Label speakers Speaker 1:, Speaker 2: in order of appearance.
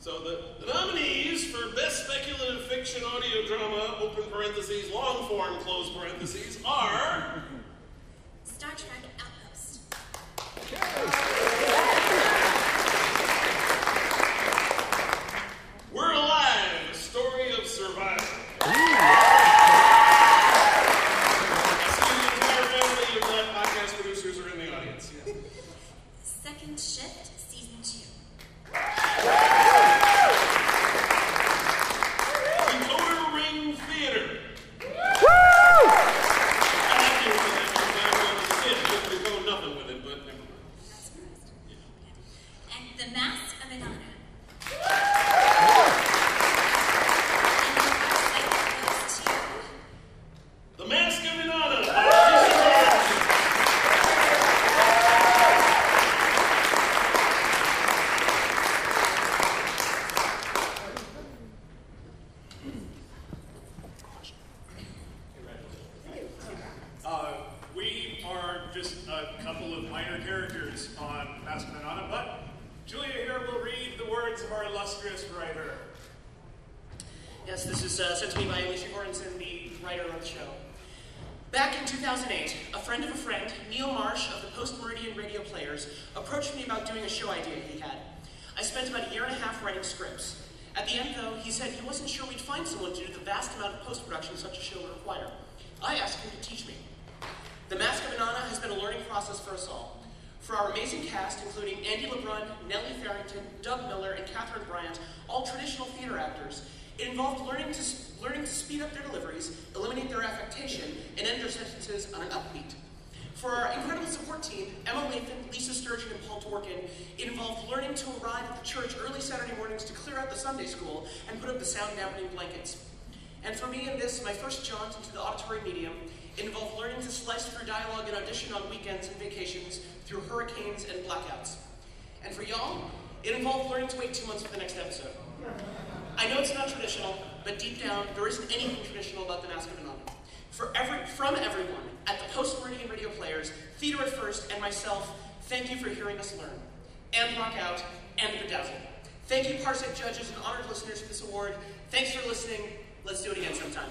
Speaker 1: So the, the nominees for Best Speculative Fiction Audio Drama, open parentheses, long form, close parentheses, are
Speaker 2: Star Trek Outpost.
Speaker 1: We're Alive, a story of survival. I see the entire family of that podcast producers are in the audience. Yeah.
Speaker 2: Second Shift Season 2.
Speaker 1: Decoder Ring Theater. I have to with that because I was a kid, couldn't decode nothing with it, but never mind.
Speaker 2: Not surprised. And The Mask of Inanna. And the website goes to
Speaker 1: The Mask of Inanna. by Alicia Goranson.
Speaker 3: Uh, we are just a couple of minor characters on Inanna, but Julia here will read the words of our illustrious writer.
Speaker 4: Yes, this is uh, sent to me by Alicia Goranson, the writer of the show. Back in 2008, a friend of a friend, Neil Marsh of the Post Meridian Radio Players, approached me about doing a show idea he had. I spent about a year and a half writing scripts. At the end, though, he said he wasn't sure we'd find someone to do the vast amount of post production such a show would require. I asked him to teach me. The Mask of Inanna has been a learning process for us all. For our amazing cast, including Andy LeBrun, Nellie Farrington, Doug Miller, and Catherine Bryant, all traditional theater actors, it involved learning to, learning to speed up their deliveries, eliminate their affectation, and end their sentences on an upbeat. For our incredible support team, Emma Lathan, Lisa Sturgeon, and Paul Dworkin, it involved learning to arrive at the church early Saturday mornings to clear out the Sunday school and put up the sound dampening blankets. And for me in this, my first jaunt into the auditory medium, it involved learning to through dialogue and audition on weekends and vacations through hurricanes and blackouts. And for y'all, it involved learning to wait two months for the next episode. I know it's not traditional, but deep down, there isn't anything traditional about the Mask of Inanna. For every, from everyone at the Post Meridian Radio Players, Theater at First, and myself, thank you for hearing us learn, and rock out, and bedazzle. Thank you, Parsec judges and honored listeners for this award. Thanks for listening. Let's do it again sometime.